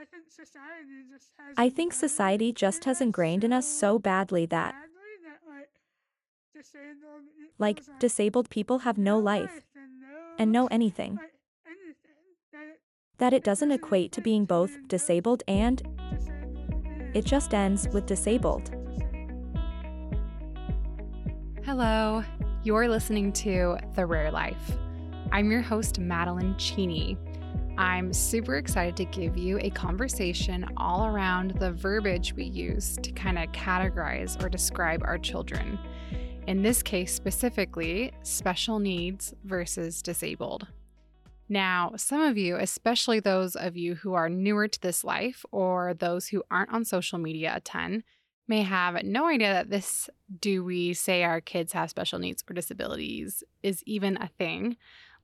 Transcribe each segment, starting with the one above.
I think society just has. I think society just has ingrained in us so badly that, like disabled like, equals, disabled people have no life and no anything, that it doesn't equate to being both disabled and it just ends with disabled. Hello, you're listening to The Rare Life. I'm your host, Madeline Cheney. I'm super excited to give you a conversation all around the verbiage we use to kind of categorize or describe our children. In this case, specifically, special needs versus disabled. Now, some of you, especially those of you who are newer to this life or those who aren't on social media a ton, may have no idea that this do we say our kids have special needs or disabilities is even a thing,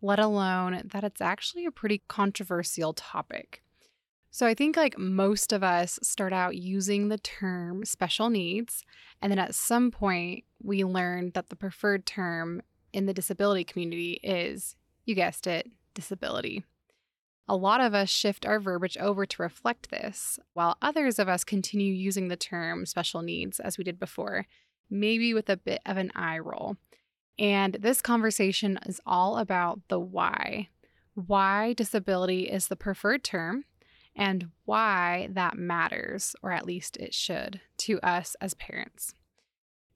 let alone that it's actually a pretty controversial topic. So I think like most of us start out using the term special needs, and then at some point we learn that the preferred term in the disability community is, you guessed it, disability. A lot of us shift our verbiage over to reflect this, while others of us continue using the term special needs as we did before, maybe with a bit of an eye roll. And this conversation is all about the why. Why disability is the preferred term, and why that matters, or at least it should, to us as parents.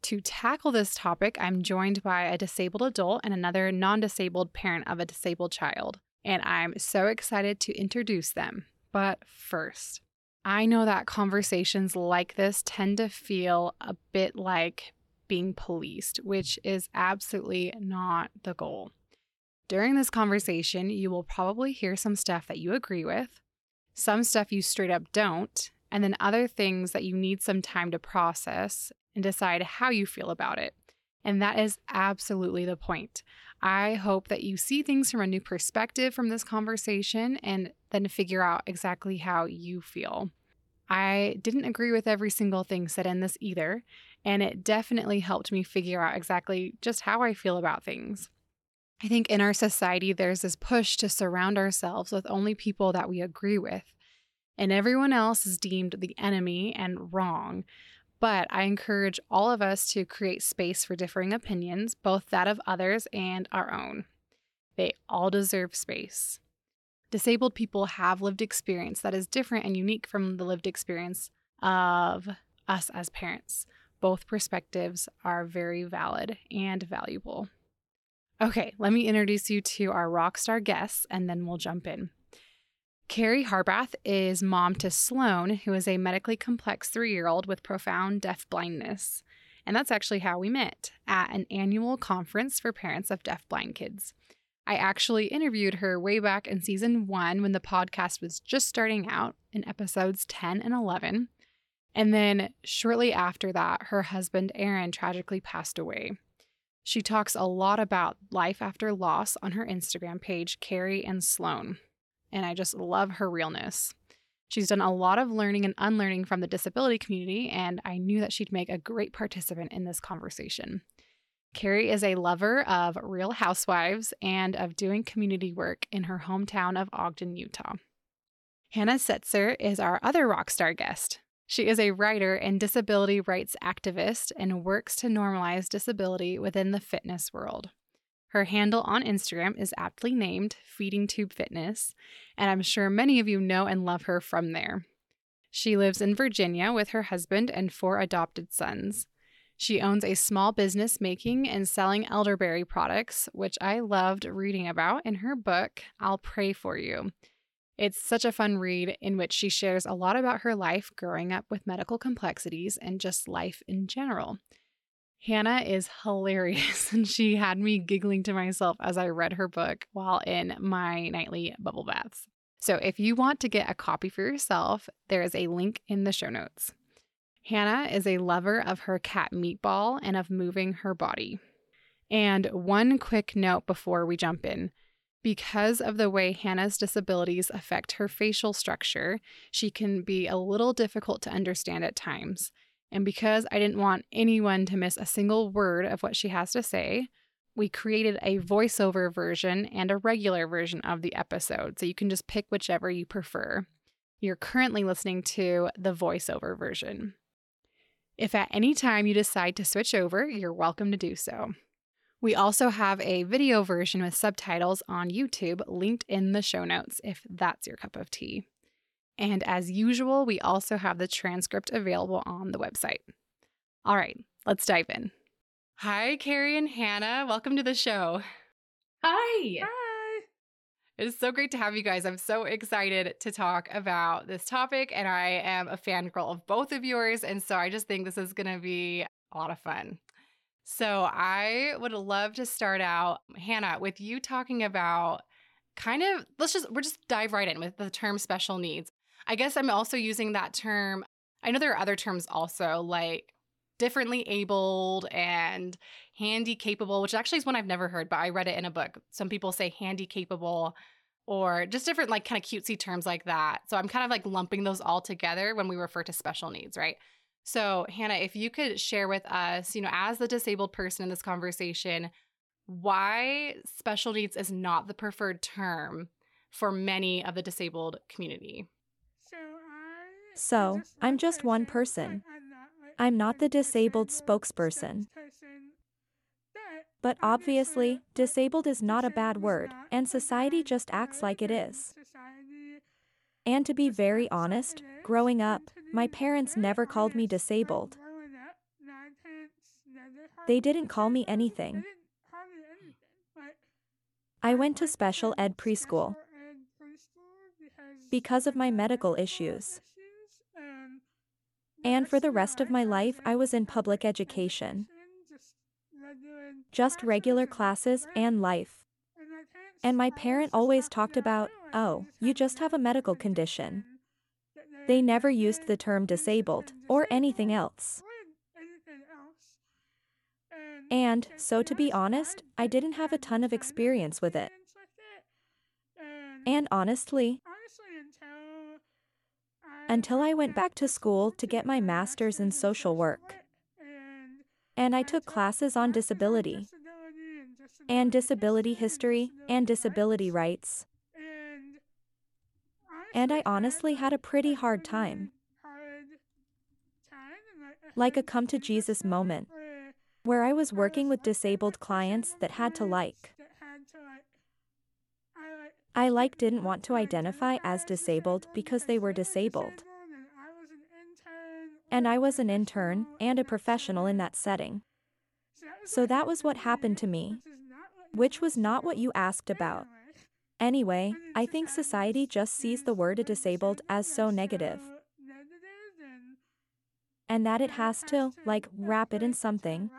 To tackle this topic, I'm joined by a disabled adult and another non disabled parent of a disabled child and I'm so excited to introduce them. But first, I know that conversations like this tend to feel a bit like being policed, which is absolutely not the goal. During this conversation, you will probably hear some stuff that you agree with, some stuff you straight up don't, and then other things that you need some time to process and decide how you feel about it. And that is absolutely the point. I hope that you see things from a new perspective from this conversation and then figure out exactly how you feel. I didn't agree with every single thing said in this either, and it definitely helped me figure out exactly just how I feel about things. I think in our society, there's this push to surround ourselves with only people that we agree with, and everyone else is deemed the enemy and wrong. But I encourage all of us to create space for differing opinions, both that of others and our own. They all deserve space. Disabled people have lived experience that is different and unique from the lived experience of us as parents. Both perspectives are very valid and valuable. Okay, let me introduce you to our rock star guests and then we'll jump in. Kari Harbath is mom to Sloan, who is a medically complex three year old with profound deaf blindness. And that's actually how we met at an annual conference for parents of deaf-blind kids. I actually interviewed her way back in season one when the podcast was just starting out in episodes 10 and 11. And then shortly after that, her husband Aaron tragically passed away. She talks a lot about life after loss on her Instagram page, Kari and Sloan and I just love her realness. She's done a lot of learning and unlearning from the disability community, and I knew that she'd make a great participant in this conversation. Kari is a lover of real housewives and of doing community work in her hometown of Ogden, Utah. Hannah Setzer is our other rock star guest. She is a writer and disability rights activist and works to normalize disability within the fitness world. Her handle on Instagram is aptly named Feeding Tube Fitness, and I'm sure many of you know and love her from there. She lives in Virginia with her husband and four adopted sons. She owns a small business making and selling elderberry products, which I loved reading about in her book, I'll Pray For You. It's such a fun read in which she shares a lot about her life growing up with medical complexities and just life in general. Hannah is hilarious, and she had me giggling to myself as I read her book while in my nightly bubble baths. So, if you want to get a copy for yourself, there is a link in the show notes. Hannah is a lover of her cat Meatball and of moving her body. And one quick note before we jump in. Because of the way Hannah's disabilities affect her facial structure, she can be a little difficult to understand at times. And because I didn't want anyone to miss a single word of what she has to say, we created a voiceover version and a regular version of the episode. So you can just pick whichever you prefer. You're currently listening to the voiceover version. If at any time you decide to switch over, you're welcome to do so. We also have a video version with subtitles on YouTube linked in the show notes if that's your cup of tea. And as usual, we also have the transcript available on the website. All right, let's dive in. Hi, Kari and Hannah. Welcome to the show. Hi. Hi. It is so great to have you guys. I'm so excited to talk about this topic, and I am a fangirl of both of yours. And so I just think this is going to be a lot of fun. So I would love to start out, Hannah, with you talking about kind of, let's just, we're just dive right in with the term special needs. I guess I'm also using that term. I know there are other terms also, like differently abled and handy capable, which actually is one I've never heard, but I read it in a book. Some people say handy capable or just different, like kind of cutesy terms like that. So I'm kind of like lumping those all together when we refer to special needs, right? So, Hannah, if you could share with us, you know, as the disabled person in this conversation, why special needs is not the preferred term for many of the disabled community. So I, so I'm just one person. I'm not the disabled spokesperson. But obviously, disabled is not a bad word, and society just acts like it is. And to be very honest, growing up, my parents never called me disabled. They didn't call me anything. I went to special ed preschool because of my medical issues. And for the rest of my life, I was in public education, just regular classes and life. And my parent always talked about, oh, you just have a medical condition. They never used the term disabled or anything else. And, so to be honest, I didn't have a ton of experience with it. And honestly, until I went back to school to get my master's in social work. And I took classes on disability, and disability history, and disability rights. And I honestly had a pretty hard time. Like a come to Jesus moment, where I was working with disabled clients that had to like. I like didn't want to identify as disabled because they were disabled. And I was an intern and a professional in that setting. So that was what happened to me, which was not what you asked about. Anyway, I think society just sees the word disabled as so negative. And that it has to, like, wrap it in something.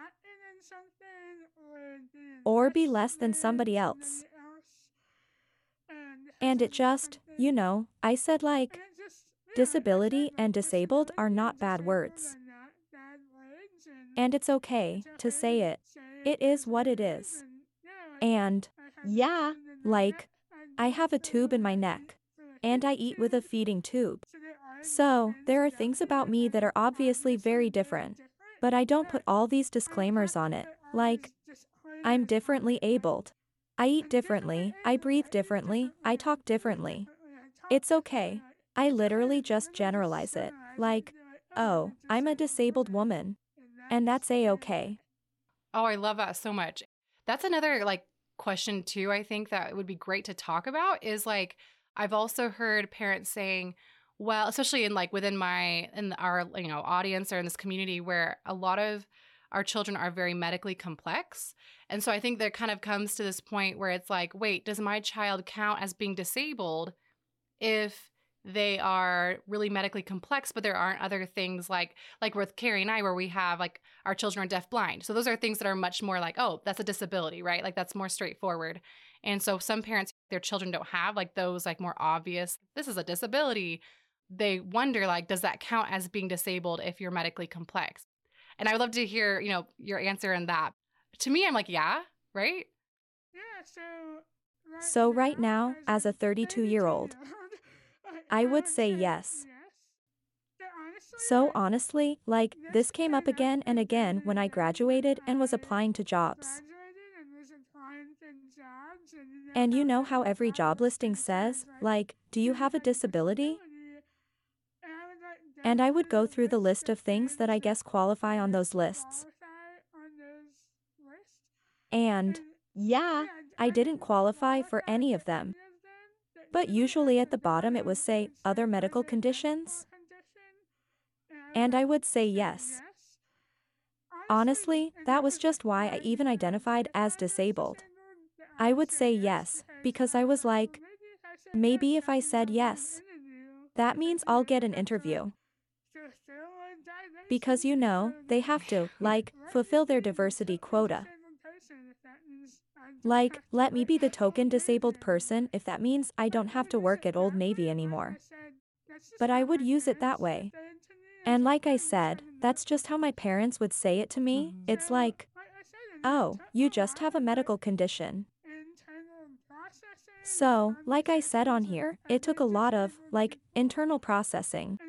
Or be less than somebody else. And it just, you know, I said like, disability and disabled are not bad words. And it's okay to say it. It is what it is. And, mm-hmm. yeah, like, I have a tube in my neck. And I eat with a feeding tube. So, there are things about me that are obviously very different. But I don't put all these disclaimers on it, like, I'm differently abled. I eat differently, I breathe differently, I talk differently. It's okay. I literally just generalize it, like, oh, I'm a disabled woman. And that's a okay. Oh, I love that so much. That's another like question too, I think that would be great to talk about is like I've also heard parents saying, well, especially in like within my in our you know audience or in this community where a lot of our children are very medically complex. And so I think there kind of comes to this point where it's like, wait, does my child count as being disabled if they are really medically complex but there aren't other things like like with carrie and i where we have like our children are deaf blind. So those are things that are much more like oh that's a disability right? Like that's more straightforward. And so some parents their children don't have like those like more obvious this is a disability. They wonder like does that count as being disabled if you're medically complex? And i would love to hear you know your answer in that. To me i'm like yeah right? Yeah, so. So right now, as a 32 year old, I would say yes. So honestly, like, this came up again and again when I graduated and was applying to jobs. And you know how every job listing says, like, do you have a disability? And I would go through the list of things that I guess qualify on those lists. And, yeah, I didn't qualify for any of them. But usually at the bottom it would say, other medical conditions? And I would say yes. Honestly, that was just why I even identified as disabled. I would say yes, because I was like, maybe if I said yes, that means I'll get an interview. Because you know, they have to, like, fulfill their diversity quota. Like, let me be the token disabled person if that means I don't have to work at Old Navy anymore. But I would use it that way. And like I said, that's just how my parents would say it to me. It's like, oh, you just have a medical condition. So, like I said on here, it took a lot of, like, internal processing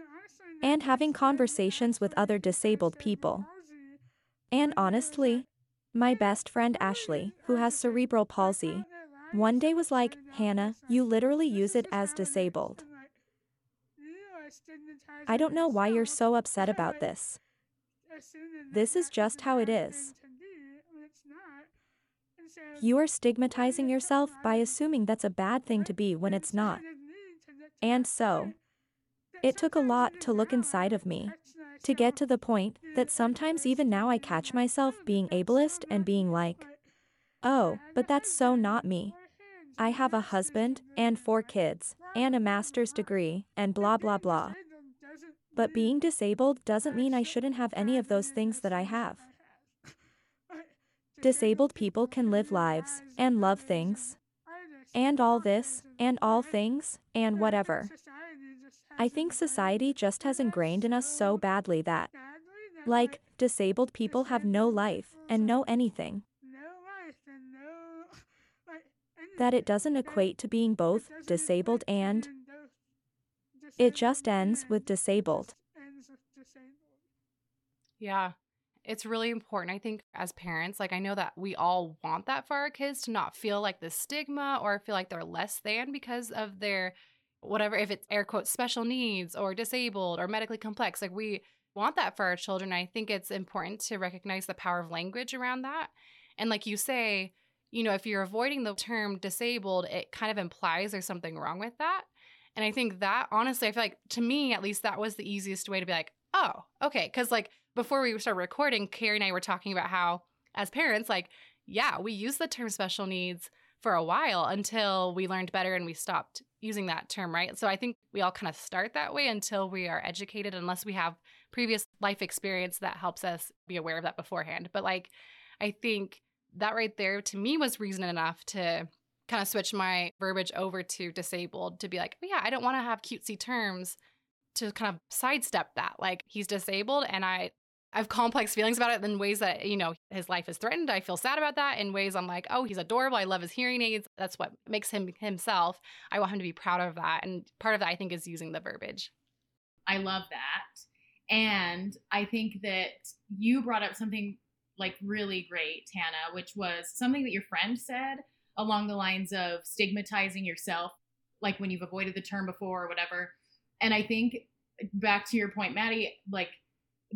and having conversations with other disabled people. And honestly, my best friend Ashley, who has cerebral palsy, one day was like, Hannah, you literally use it as disabled. I don't know why you're so upset about this. This is just how it is. You are stigmatizing yourself by assuming that's a bad thing to be when it's not. And so, it took a lot to look inside of me to get to the point that sometimes even now I catch myself being ableist and being like, oh, but that's so not me. I have a husband and four kids and a master's degree and blah blah blah. But being disabled doesn't mean I shouldn't have any of those things that I have. Disabled people can live lives and love things. And all this, and all things, and whatever. I think society just has ingrained in us so badly that, like, disabled people have no life and no anything. That it doesn't equate to being both disabled and. It just ends with disabled. Yeah. It's really important. I think as parents, like I know that we all want that for our kids to not feel like the stigma or feel like they're less than because of their whatever, if it's air quotes, special needs or disabled or medically complex. Like we want that for our children. I think it's important to recognize the power of language around that. And like you say, you know, if you're avoiding the term disabled, it kind of implies there's something wrong with that. And I think that honestly, I feel like to me, at least, that was the easiest way to be like, oh, okay. Cause like before we started recording, Kari and I were talking about how, as parents, like, yeah, we use the term special needs for a while until we learned better and we stopped using that term, right? So I think we all kind of start that way until we are educated, unless we have previous life experience that helps us be aware of that beforehand. But like, I think that right there to me was reason enough to kind of switch my verbiage over to disabled to be like, oh, yeah, I don't want to have cutesy terms to kind of sidestep that. Like, he's disabled and I I have complex feelings about it in ways that, you know, his life is threatened. I feel sad about that. In ways I'm like, oh, he's adorable. I love his hearing aids. That's what makes him himself. I want him to be proud of that. And part of that, I think, is using the verbiage. I love that. And I think that you brought up something like really great, Hannah, which was something that your friend said along the lines of stigmatizing yourself, like when you've avoided the term before or whatever. And I think back to your point, Maddie, like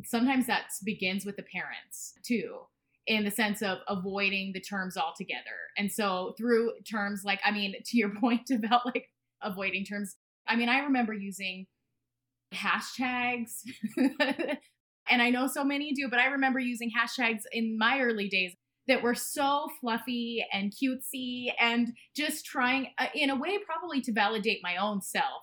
sometimes that begins with the parents too in the sense of avoiding the terms altogether. And so through terms like, I mean, to your point about like avoiding terms, I mean, I remember using hashtags. and I know so many do, but I remember using hashtags in my early days that were so fluffy and cutesy and just trying, uh, in a way, probably to validate my own self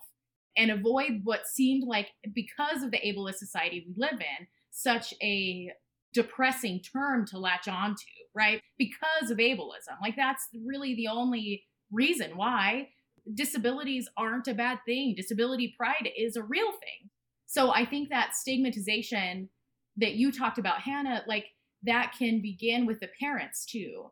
and avoid what seemed like, because of the ableist society we live in, such a depressing term to latch onto, right? Because of ableism. Like, that's really the only reason why disabilities aren't a bad thing. Disability pride is a real thing. So I think that stigmatization that you talked about, Hannah, like that can begin with the parents too.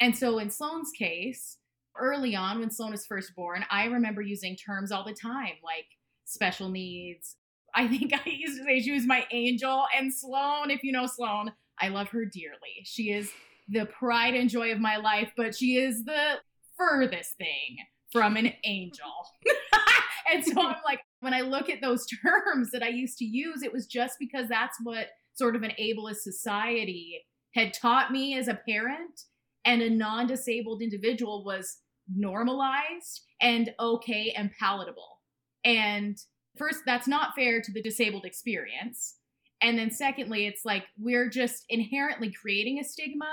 And so in Sloane's case, early on when Sloane was first born, I remember using terms all the time like special needs. I think I used to say she was my angel. And Sloane, if you know Sloane, I love her dearly. She is the pride and joy of my life, but she is the furthest thing from an angel. and so I'm like, when I look at those terms that I used to use, it was just because that's what sort of an ableist society had taught me as a parent and a non disabled individual was normalized and okay and palatable. And first, that's not fair to the disabled experience. And then, secondly, it's like we're just inherently creating a stigma.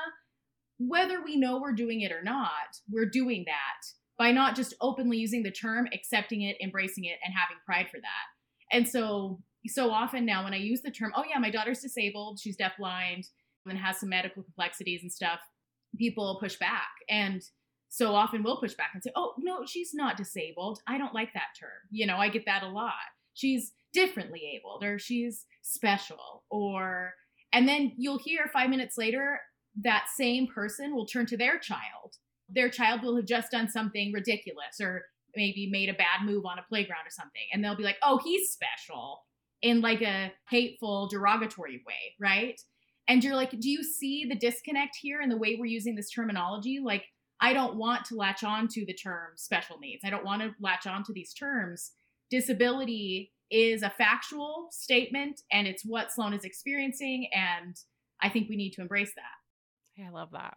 Whether we know we're doing it or not, we're doing that by not just openly using the term, accepting it, embracing it, and having pride for that. And so, so often now when I use the term, oh, yeah, my daughter's disabled, she's deafblind, and has some medical complexities and stuff, people push back. And so often we'll push back and say, oh, no, she's not disabled. I don't like that term. You know, I get that a lot. She's differently abled or she's special or, and then you'll hear five minutes later, that same person will turn to their child. Their child will have just done something ridiculous or maybe made a bad move on a playground or something. And they'll be like, oh, he's special in like a hateful, derogatory way, right? And you're like, do you see the disconnect here in the way we're using this terminology? Like, I don't want to latch on to the term special needs. I don't want to latch on to these terms. Disability is a factual statement and it's what Sloan is experiencing. And I think we need to embrace that. Yeah, I love that.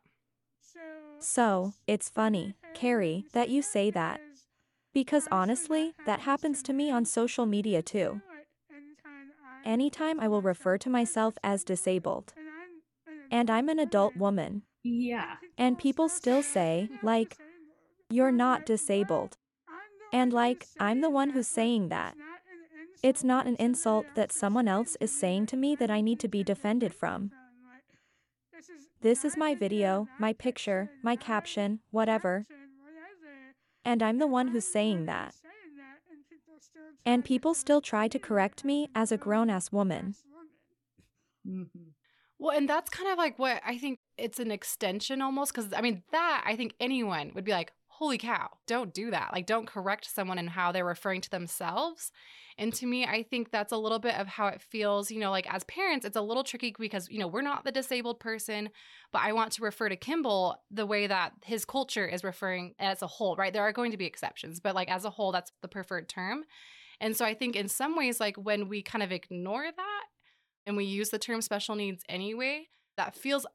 So, it's funny, Kari, that you say that. Because honestly, that happens to me on social media too. Anytime I will refer to myself as disabled. And I'm an adult woman. Yeah. And people still say, like, you're not disabled. And like, I'm the one who's saying that. It's not an insult that someone else is saying to me that I need to be defended from. This is my video, my picture, my caption, whatever. And I'm the one who's saying that. And people still try to correct me as a grown ass woman. Mm-hmm. Well, and that's kind of like what I think it's an extension almost. Cause I mean, that I think anyone would be like, holy cow, don't do that. Like, don't correct someone in how they're referring to themselves. And to me, I think that's a little bit of how it feels, you know, like as parents, it's a little tricky because, you know, we're not the disabled person, but I want to refer to Kimball the way that his culture is referring as a whole, right? There are going to be exceptions, but like as a whole, that's the preferred term. And so I think in some ways, like when we kind of ignore that and we use the term special needs anyway, that feels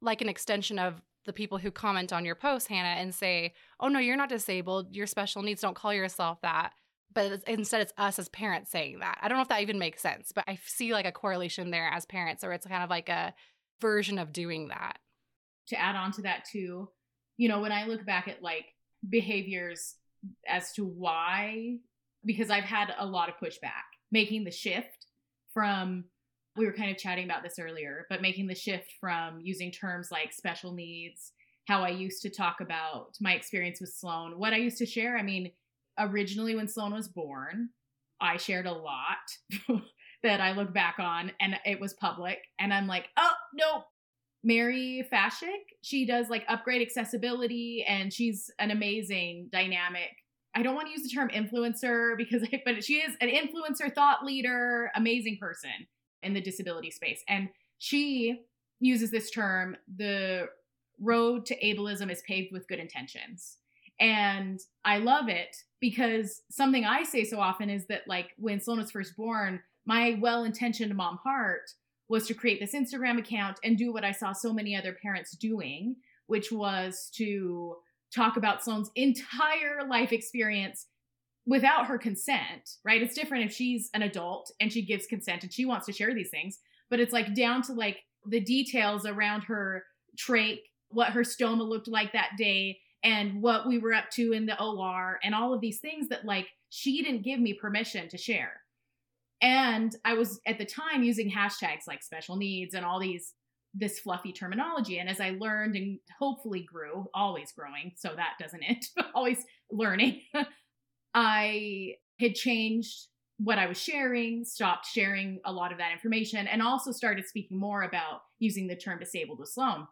like an extension of the people who comment on your post, Hannah, and say, oh, no, you're not disabled. You're special needs. Don't call yourself that. But it's, instead, it's us as parents saying that. I don't know if that even makes sense, but I see like a correlation there as parents, or it's kind of like a version of doing that. To add on to that, too, you know, when I look back at like behaviors as to why, because I've had a lot of pushback making the shift from we were kind of chatting about this earlier, but making the shift from using terms like special needs, how I used to talk about my experience with Sloan, what I used to share. I mean, originally when Sloan was born, I shared a lot that I look back on and it was public. And I'm like, oh, no. Mary Fashik, she does like upgrade accessibility and she's an amazing dynamic. I don't want to use the term influencer because, but she is an influencer, thought leader, amazing person in the disability space. And she uses this term the road to ableism is paved with good intentions. And I love it because something I say so often is that, like, when Sloan was first born, my well intentioned mom heart was to create this Instagram account and do what I saw so many other parents doing, which was to talk about Sloan's entire life experience without her consent, right? It's different if she's an adult and she gives consent and she wants to share these things, but it's like down to like the details around her trach, what her stoma looked like that day, and what we were up to in the OR, and all of these things that like she didn't give me permission to share. And I was at the time using hashtags like special needs and all these this fluffy terminology. And as I learned and hopefully grew, always growing, so that doesn't it, always learning. I had changed what I was sharing, stopped sharing a lot of that information, and also started speaking more about using the term disabled with Sloan.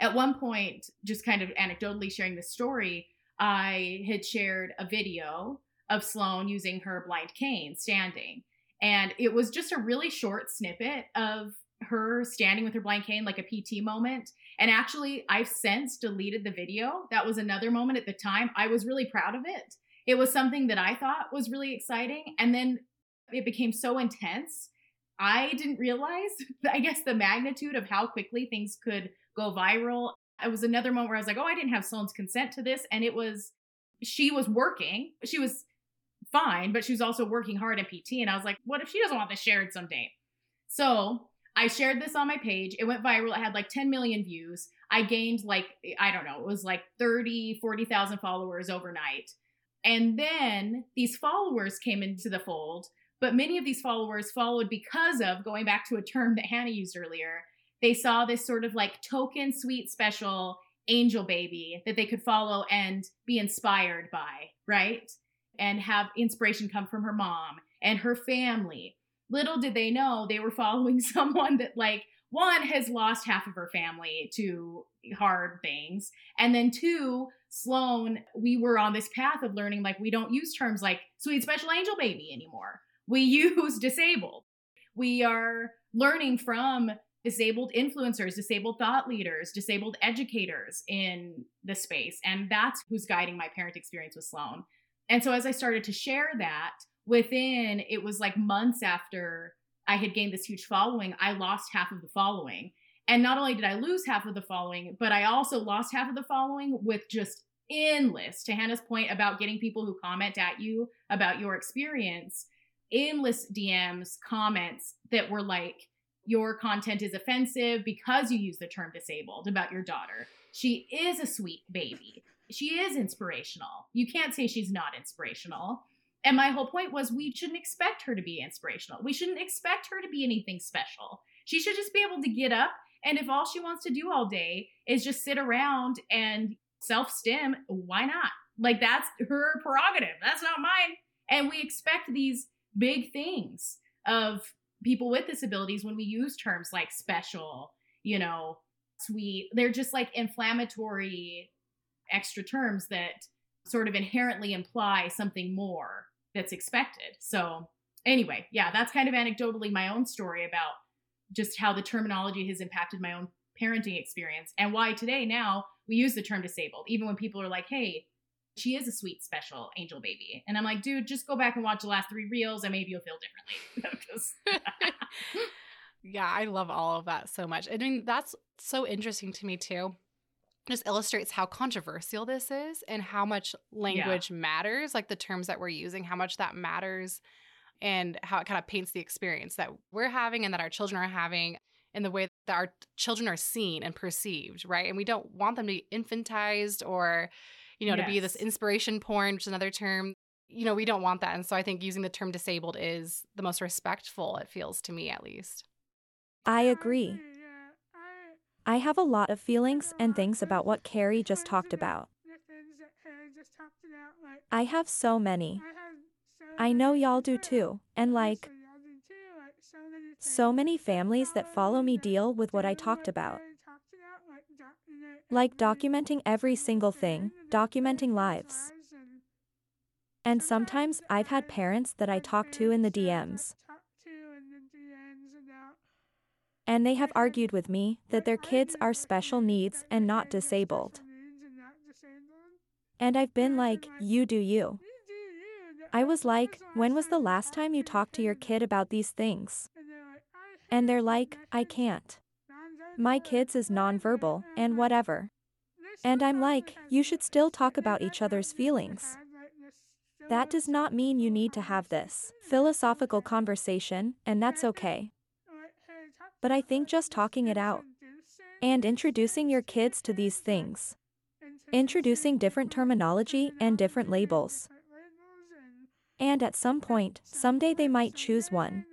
At one point, just kind of anecdotally sharing this story, I had shared a video of Sloan using her blind cane standing. And it was just a really short snippet of her standing with her blind cane, like a PT moment. And actually, I've since deleted the video. That was another moment at the time. I was really proud of it it was something that I thought was really exciting. And then it became so intense. I didn't realize, I guess, the magnitude of how quickly things could go viral. It was another moment where I was like, oh, I didn't have Sloane's consent to this. And it was, she was working. She was fine, but she was also working hard at PT. And I was like, what if she doesn't want this shared someday? So I shared this on my page. It went viral. It had like 10 million views. I gained like, I don't know, it was like 30, 40,000 followers overnight. And then these followers came into the fold, but many of these followers followed because of going back to a term that Hannah used earlier. They saw this sort of like token, sweet, special angel baby that they could follow and be inspired by, right? And have inspiration come from her mom and her family. Little did they know they were following someone that, like, one has lost half of her family to hard things. And then two, Sloane, we were on this path of learning like we don't use terms like sweet special angel baby anymore. We use disabled. We are learning from disabled influencers, disabled thought leaders, disabled educators in the space. And that's who's guiding my parent experience with Sloane. And so as I started to share that, within it was like months after I had gained this huge following, I lost half of the following. And not only did I lose half of the following, but I also lost half of the following with just endless, to Hannah's point about getting people who comment at you about your experience, endless DMs, comments that were like, your content is offensive because you use the term disabled about your daughter. She is a sweet baby. She is inspirational. You can't say she's not inspirational. And my whole point was we shouldn't expect her to be inspirational. We shouldn't expect her to be anything special. She should just be able to get up and if all she wants to do all day is just sit around and self stim, why not? Like that's her prerogative. That's not mine. And we expect these big things of people with disabilities when we use terms like special, you know, sweet. They're just like inflammatory extra terms that sort of inherently imply something more that's expected. So, anyway, yeah, that's kind of anecdotally my own story about just how the terminology has impacted my own parenting experience and why today now we use the term disabled, even when people are like, hey, she is a sweet, special angel baby. And I'm like, dude, just go back and watch the last three reels and maybe you'll feel differently. yeah, I love all of that so much. I mean, that's so interesting to me too just illustrates how controversial this is and how much language yeah. matters, like the terms that we're using, how much that matters, and how it kind of paints the experience that we're having and that our children are having in the way that our children are seen and perceived, right? And we don't want them to be infantized or, you know, yes. to be this inspiration porn, which is another term. You know, we don't want that. And so I think using the term disabled is the most respectful, it feels to me at least. I agree. I have a lot of feelings and things about what Kari just talked about. I have so many. I know y'all do too, and like, so many families that follow me deal with what I talked about. Like documenting every single thing, documenting lives. And sometimes I've had parents that I talk to in the DMs and they have argued with me that their kids are special needs and not disabled. And I've been like, you do you. I was like, when was the last time you talked to your kid about these things? And they're like, I can't. My kids is nonverbal, and whatever. And I'm like, you should still talk about each other's feelings. That does not mean you need to have this philosophical conversation, and that's okay but I think just talking it out and introducing your kids to these things, introducing different terminology and different labels. And at some point, someday they might choose one,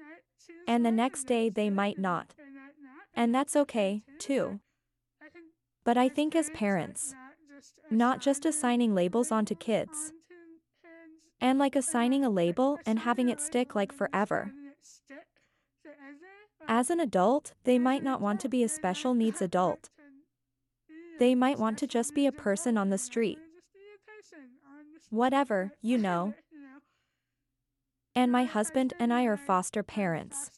and the next day they might not. And that's okay, too. But I think as parents, not just assigning labels onto kids, and like assigning a label and having it stick like forever. As an adult, they might not want to be a special needs adult. They might want to just be a person on the street. Whatever, you know. And my husband and I are foster parents.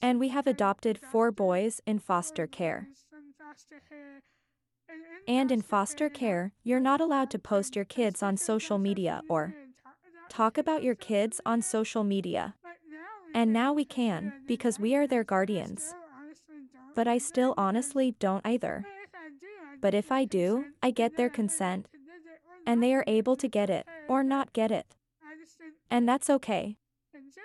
And we have adopted four boys in foster care. And in foster care, you're not allowed to post your kids on social media or talk about your kids on social media. And now we can, because we are their guardians. But I still honestly don't either. But if I do, I get their consent. And they are able to get it, or not get it. And that's okay.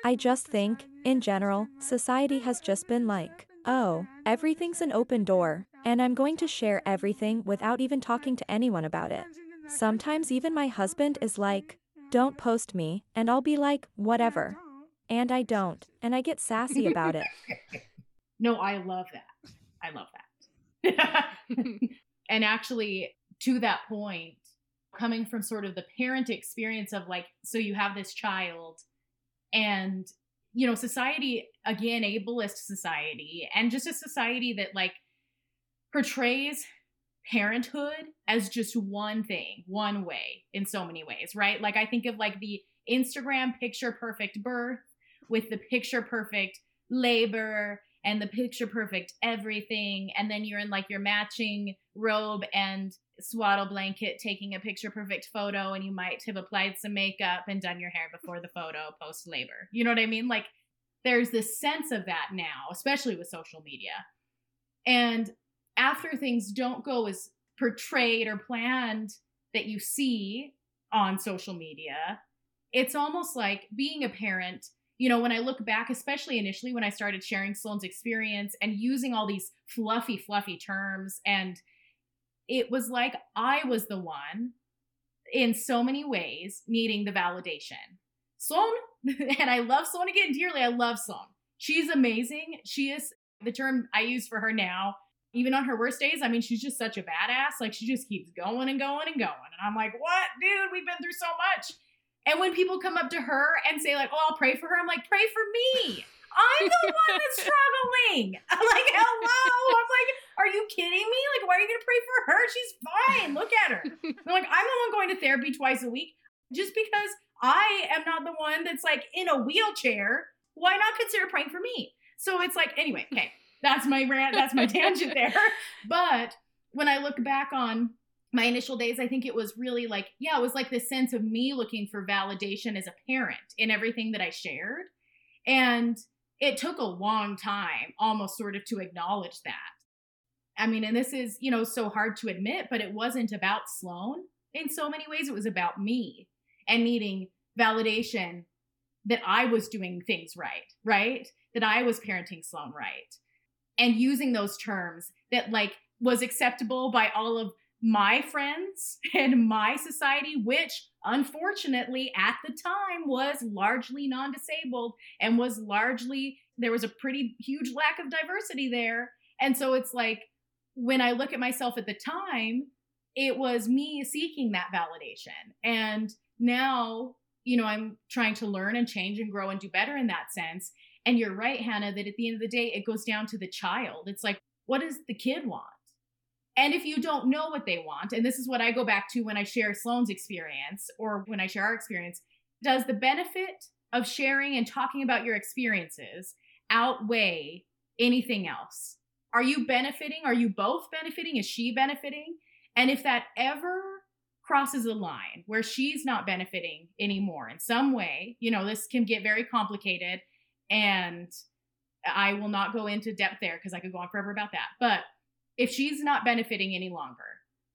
I just think, in general, society has just been like, oh, everything's an open door, and I'm going to share everything without even talking to anyone about it. Sometimes even my husband is like, don't post me, and I'll be like, whatever. And I don't, and I get sassy about it. no, I love that. I love that. and actually, to that point, coming from sort of the parent experience of like, so you have this child and you know society again ableist society and just a society that like portrays parenthood as just one thing one way in so many ways right? Like i think of like the instagram picture perfect birth with the picture perfect labor and the picture perfect everything. And then you're in like your matching robe and swaddle blanket taking a picture perfect photo and you might have applied some makeup and done your hair before the photo post labor you know what i mean? Like there's this sense of that now especially with social media. And after things don't go as portrayed or planned that you see on social media it's almost like being a parent you know, when I look back, especially initially when I started sharing Sloan's experience and using all these fluffy, fluffy terms, and it was like I was the one in so many ways needing the validation. Sloan, and I love Sloan again dearly. I love Sloan. She's amazing. She is the term I use for her now. Even on her worst days, I mean, she's just such a badass. Like, she just keeps going and going and going. And I'm like, what, dude? We've been through so much and when people come up to her and say, like, oh, I'll pray for her, I'm like, pray for me. I'm the one that's struggling. I'm like, hello. I'm like, are you kidding me? Like, why are you going to pray for her? She's fine. Look at her. I'm like, I'm the one going to therapy twice a week. Just because I am not the one that's like in a wheelchair, why not consider praying for me? So it's like, anyway, okay, that's my rant. That's my tangent there. But when I look back on my initial days, I think it was really like, yeah, it was like the sense of me looking for validation as a parent in everything that I shared. And it took a long time almost sort of to acknowledge that. I mean, and this is, you know, so hard to admit, but it wasn't about Sloan. In so many ways, it was about me and needing validation that I was doing things right, right? That I was parenting Sloan right. And using those terms that like was acceptable by all of my friends and my society, which unfortunately at the time was largely non disabled and was largely, there was a pretty huge lack of diversity there. And so it's like, when I look at myself at the time, it was me seeking that validation. And now, you know, I'm trying to learn and change and grow and do better in that sense. And you're right, Hannah, that at the end of the day, it goes down to the child. It's like, what does the kid want? And if you don't know what they want, and this is what I go back to when I share Sloan's experience or when I share our experience, does the benefit of sharing and talking about your experiences outweigh anything else? Are you benefiting? Are you both benefiting? Is she benefiting? And if that ever crosses a line where she's not benefiting anymore in some way, you know, this can get very complicated and I will not go into depth there because I could go on forever about that. But if she's not benefiting any longer,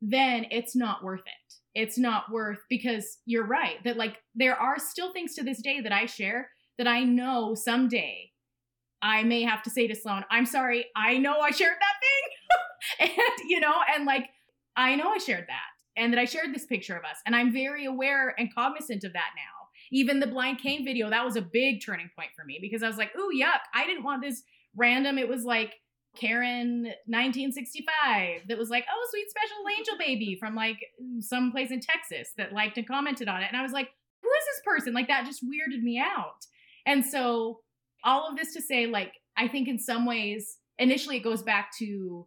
then it's not worth it. It's not worth because you're right that like there are still things to this day that I share that I know someday I may have to say to Sloan, I'm sorry, I know I shared that thing. and, you know, and like, I know I shared that and that I shared this picture of us. And I'm very aware and cognizant of that now. Even the blind cane video, that was a big turning point for me because I was like, ooh, yuck, I didn't want this random. It was like Karen 1965 that was like, oh, sweet special angel baby from like some place in Texas that liked and commented on it. And I was like, who is this person? Like that just weirded me out. And so all of this to say, like, I think in some ways, initially it goes back to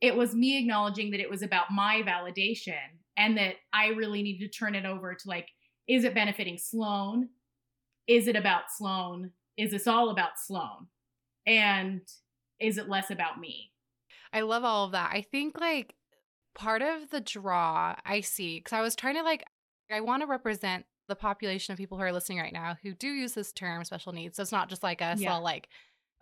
it was me acknowledging that it was about my validation and that I really needed to turn it over to like, is it benefiting Sloan? Is it about Sloan? Is this all about Sloan? And is it less about me? I love all of that. I think like part of the draw I see, because I was trying to like, I want to represent the population of people who are listening right now who do use this term special needs. So it's not just like us Yeah. all like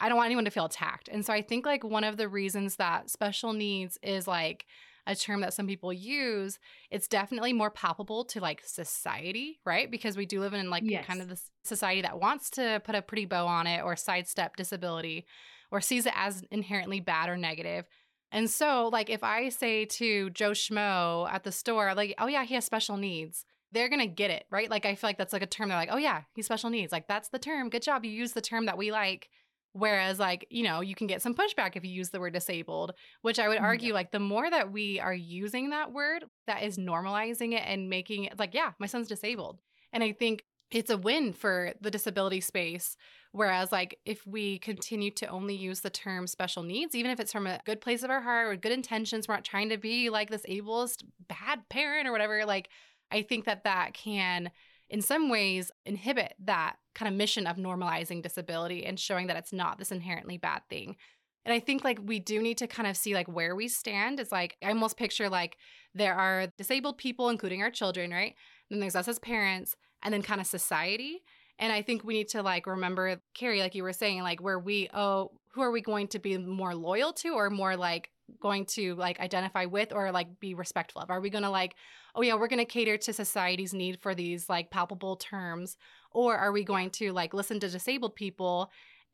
I don't want anyone to feel attacked. And so I think like one of the reasons that special needs is like a term that some people use, it's definitely more palpable to like society, right? Because we do live in like Yes. kind of this society that wants to put a pretty bow on it or sidestep disability or sees it as inherently bad or negative. And so, like, if I say to Joe Schmo at the store, like, oh, yeah, he has special needs, they're going to get it, right? Like, I feel like that's like a term. They're like, oh, yeah, he's special needs. Like, that's the term. Good job. You use the term that we like. Whereas, like, you know, you can get some pushback if you use the word disabled, which I would mm, Yeah. argue, like, the more that we are using that word, that is normalizing it and making it like, yeah, my son's disabled. And I think it's a win for the disability space. Whereas, like, if we continue to only use the term special needs, even if it's from a good place of our heart or good intentions, we're not trying to be like this ableist bad parent or whatever, like, I think that that can, in some ways, inhibit that kind of mission of normalizing disability and showing that it's not this inherently bad thing. And I think like we do need to kind of see like where we stand. It's like I almost picture like there are disabled people, including our children, right? And Then there's us as parents, and then kind of society. And I think we need to like remember, Kari, like you were saying, like where we, oh, who are we going to be more loyal to or more like going to like identify with or like be respectful of? Are we going to like, oh yeah, we're going to cater to society's need for these like palpable terms? Or are we going to like listen to disabled people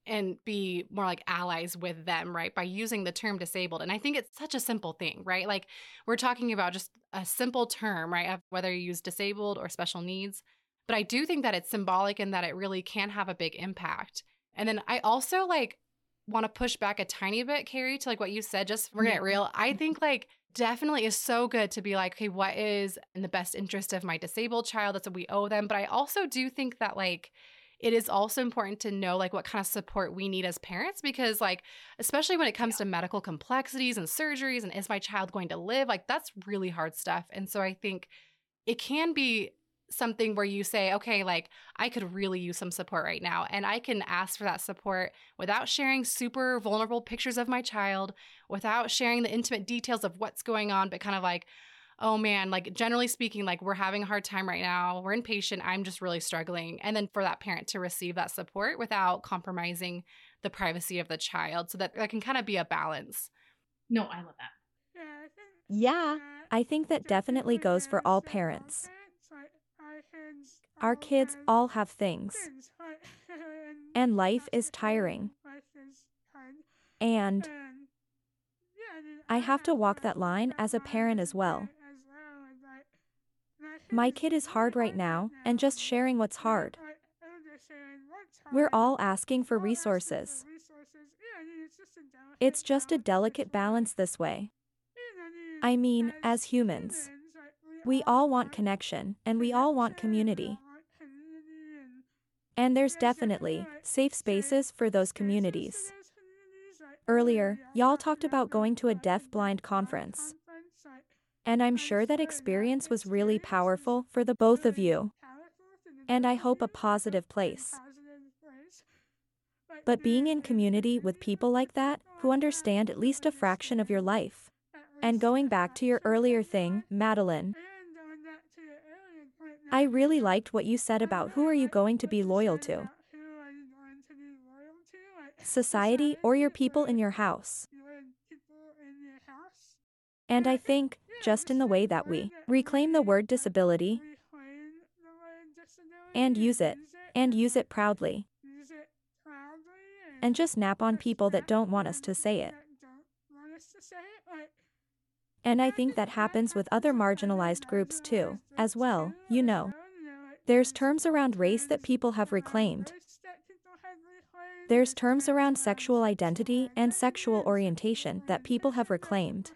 and be more like allies with them, right? By using the term disabled. And I think it's such a simple thing, right? Like we're talking about just a simple term, right? Of whether you use disabled or special needs. But I do think that it's symbolic and that it really can have a big impact. And then I also like want to push back a tiny bit, Kari, to like what you said, just we're real. I mm-hmm. think like definitely is so good to be like, okay, what is in the best interest of my disabled child? That's what we owe them. But I also do think that like it is also important to know like what kind of support we need as parents because like especially when it comes to medical complexities and surgeries and is my child going to live like that's really hard stuff and so i think it can be something where you say okay like i could really use some support right now and i can ask for that support without sharing super vulnerable pictures of my child without sharing the intimate details of what's going on but kind of like oh man, like generally speaking, like we're having a hard time right now. We're impatient. I'm just really struggling. And then for that parent to receive that support without compromising the privacy of the child. So that that can kind of be a balance. No, I love that. Yeah, I think I think that definitely goes for all parents. Our kids all have things, and life is tiring. And I have to walk that line as a parent as well. My kid is hard right now, and just sharing what's hard. We're all asking for resources. It's just a delicate balance this way. I mean, as humans, we all want connection, and we all want community. And there's definitely safe spaces for those communities. Earlier, y'all talked about going to a deaf blind conference. And I'm sure that experience was really powerful for the both of you. And I hope a positive place. But being in community with people like that, who understand at least a fraction of your life. And going back to your earlier thing, Madeline, I really liked what you said about who are you going to be loyal to, society or your people in your house. And I think, just in the way that we reclaim the word disability and use it, and use it proudly, and just nap on people that don't want us to say it. And I think that happens with other marginalized groups too, as well, you know. There's terms around race that people have reclaimed. There's terms around sexual identity and sexual orientation that people have reclaimed.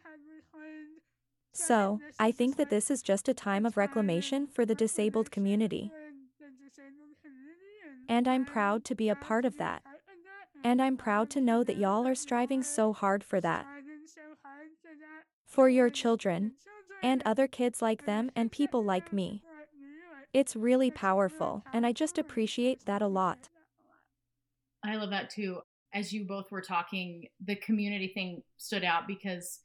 So, I think that this is just a time of reclamation for the disabled community. And I'm proud to be a part of that. And I'm proud to know that y'all are striving so hard for that. For your children, and other kids like them and people like me. It's really powerful, and I just appreciate that a lot. I love that too. As you both were talking, the community thing stood out because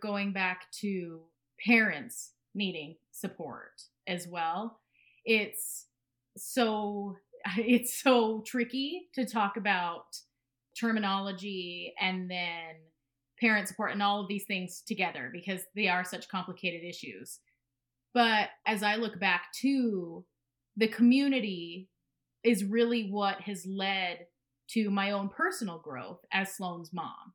going back to parents needing support as well, it's so it's so tricky to talk about terminology and then parent support and all of these things together because they are such complicated issues. But as I look back to the community is really what has led to my own personal growth as Sloane's mom.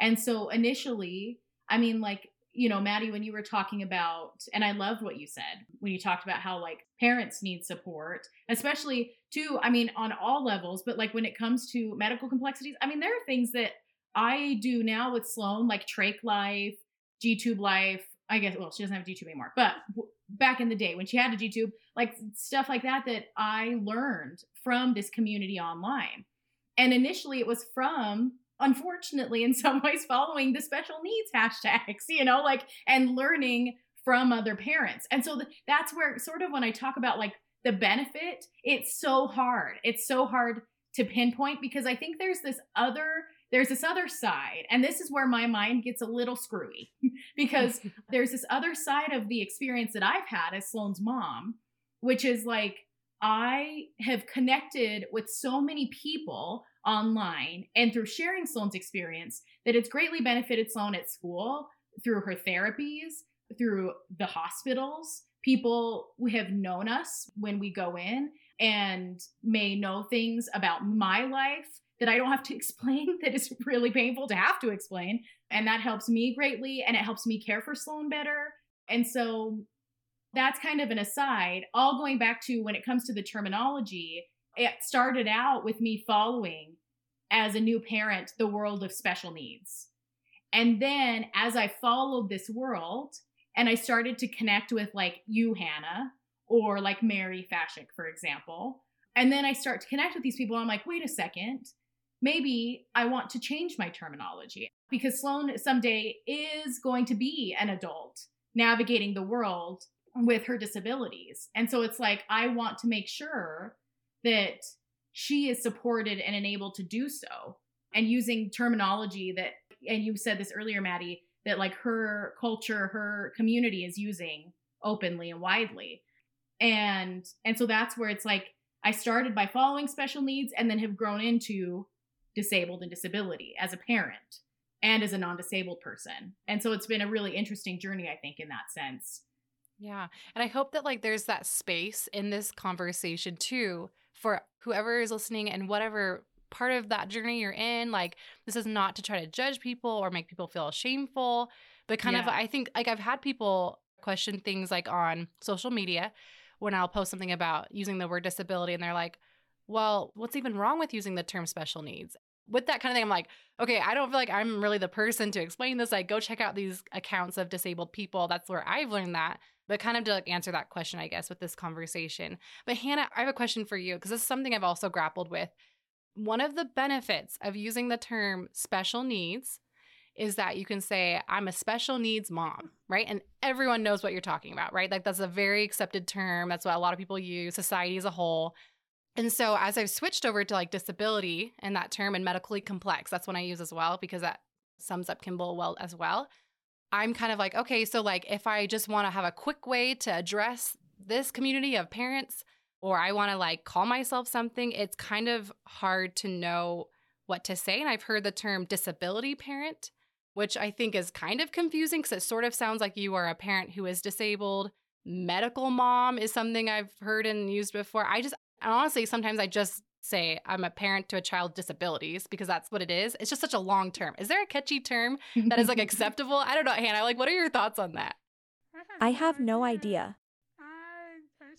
And so initially, I mean, like, you know, Maddie, when you were talking about, and I loved what you said when you talked about how like parents need support, especially too, I mean, on all levels, but like when it comes to medical complexities, I mean, there are things that I do now with Sloane, like Trach Life, G Tube Life. I guess, well, she doesn't have G Tube anymore, but back in the day when she had a G Tube, like stuff like that, that I learned from this community online. And initially it was from, unfortunately, in some ways, following the special needs hashtags, you know, like, and learning from other parents. And so th- that's where, sort of, when I talk about like the benefit, it's so hard. It's so hard to pinpoint because I think there's this other there's this other side and this is where my mind gets a little screwy because there's this other side of the experience that I've had as Sloane's mom which is like I have connected with so many people online and through sharing Sloane's experience that it's greatly benefited Sloane at school through her therapies, through the hospitals. People have known us when we go in and may know things about my life that I don't have to explain that is really painful to have to explain. And that helps me greatly and it helps me care for Sloane better. And so that's kind of an aside. All going back to when it comes to the terminology, it started out with me following as a new parent the world of special needs. And then as I followed this world and I started to connect with like you, Hannah, or like Mary Fashik, for example, and then I start to connect with these people, I'm like, wait a second, maybe I want to change my terminology because Sloane someday is going to be an adult navigating the world with her disabilities. And so it's like, I want to make sure that she is supported and enabled to do so. And using terminology that, and you said this earlier, Maddie, that like her culture, her community is using openly and widely. And, and so that's where it's like, I started by following special needs and then have grown into disabled and disability as a parent and as a non disabled person. And so it's been a really interesting journey, I think, in that sense. Yeah. And I hope that like there's that space in this conversation too for whoever is listening and whatever part of that journey you're in. Like this is not to try to judge people or make people feel shameful, but kind yeah. of I think like I've had people question things like on social media when I'll post something about using the word disability and they're like, well, what's even wrong with using the term special needs? With that kind of thing, I'm like, okay, I don't feel like I'm really the person to explain this. Like, go check out these accounts of disabled people. That's where I've learned that but kind of to like answer that question, I guess, with this conversation. But Hannah, I have a question for you because this is something I've also grappled with. One of the benefits of using the term special needs is that you can say, I'm a special needs mom, right? And everyone knows what you're talking about, right? Like that's a very accepted term. That's what a lot of people use, society as a whole. And so as I've switched over to like disability and that term and medically complex, that's one I use as well because that sums up Kimball well as well. I'm kind of like, okay, so like if I just want to have a quick way to address this community of parents, or I want to like call myself something, it's kind of hard to know what to say. And I've heard the term disability parent, which I think is kind of confusing because it sort of sounds like you are a parent who is disabled. Medical mom is something I've heard and used before. I just honestly, sometimes I just say I'm a parent to a child with disabilities because that's what it is. It's just such a long term. Is there a catchy term that is like acceptable? I don't know, Hannah. Like, what are your thoughts on that? I have no idea.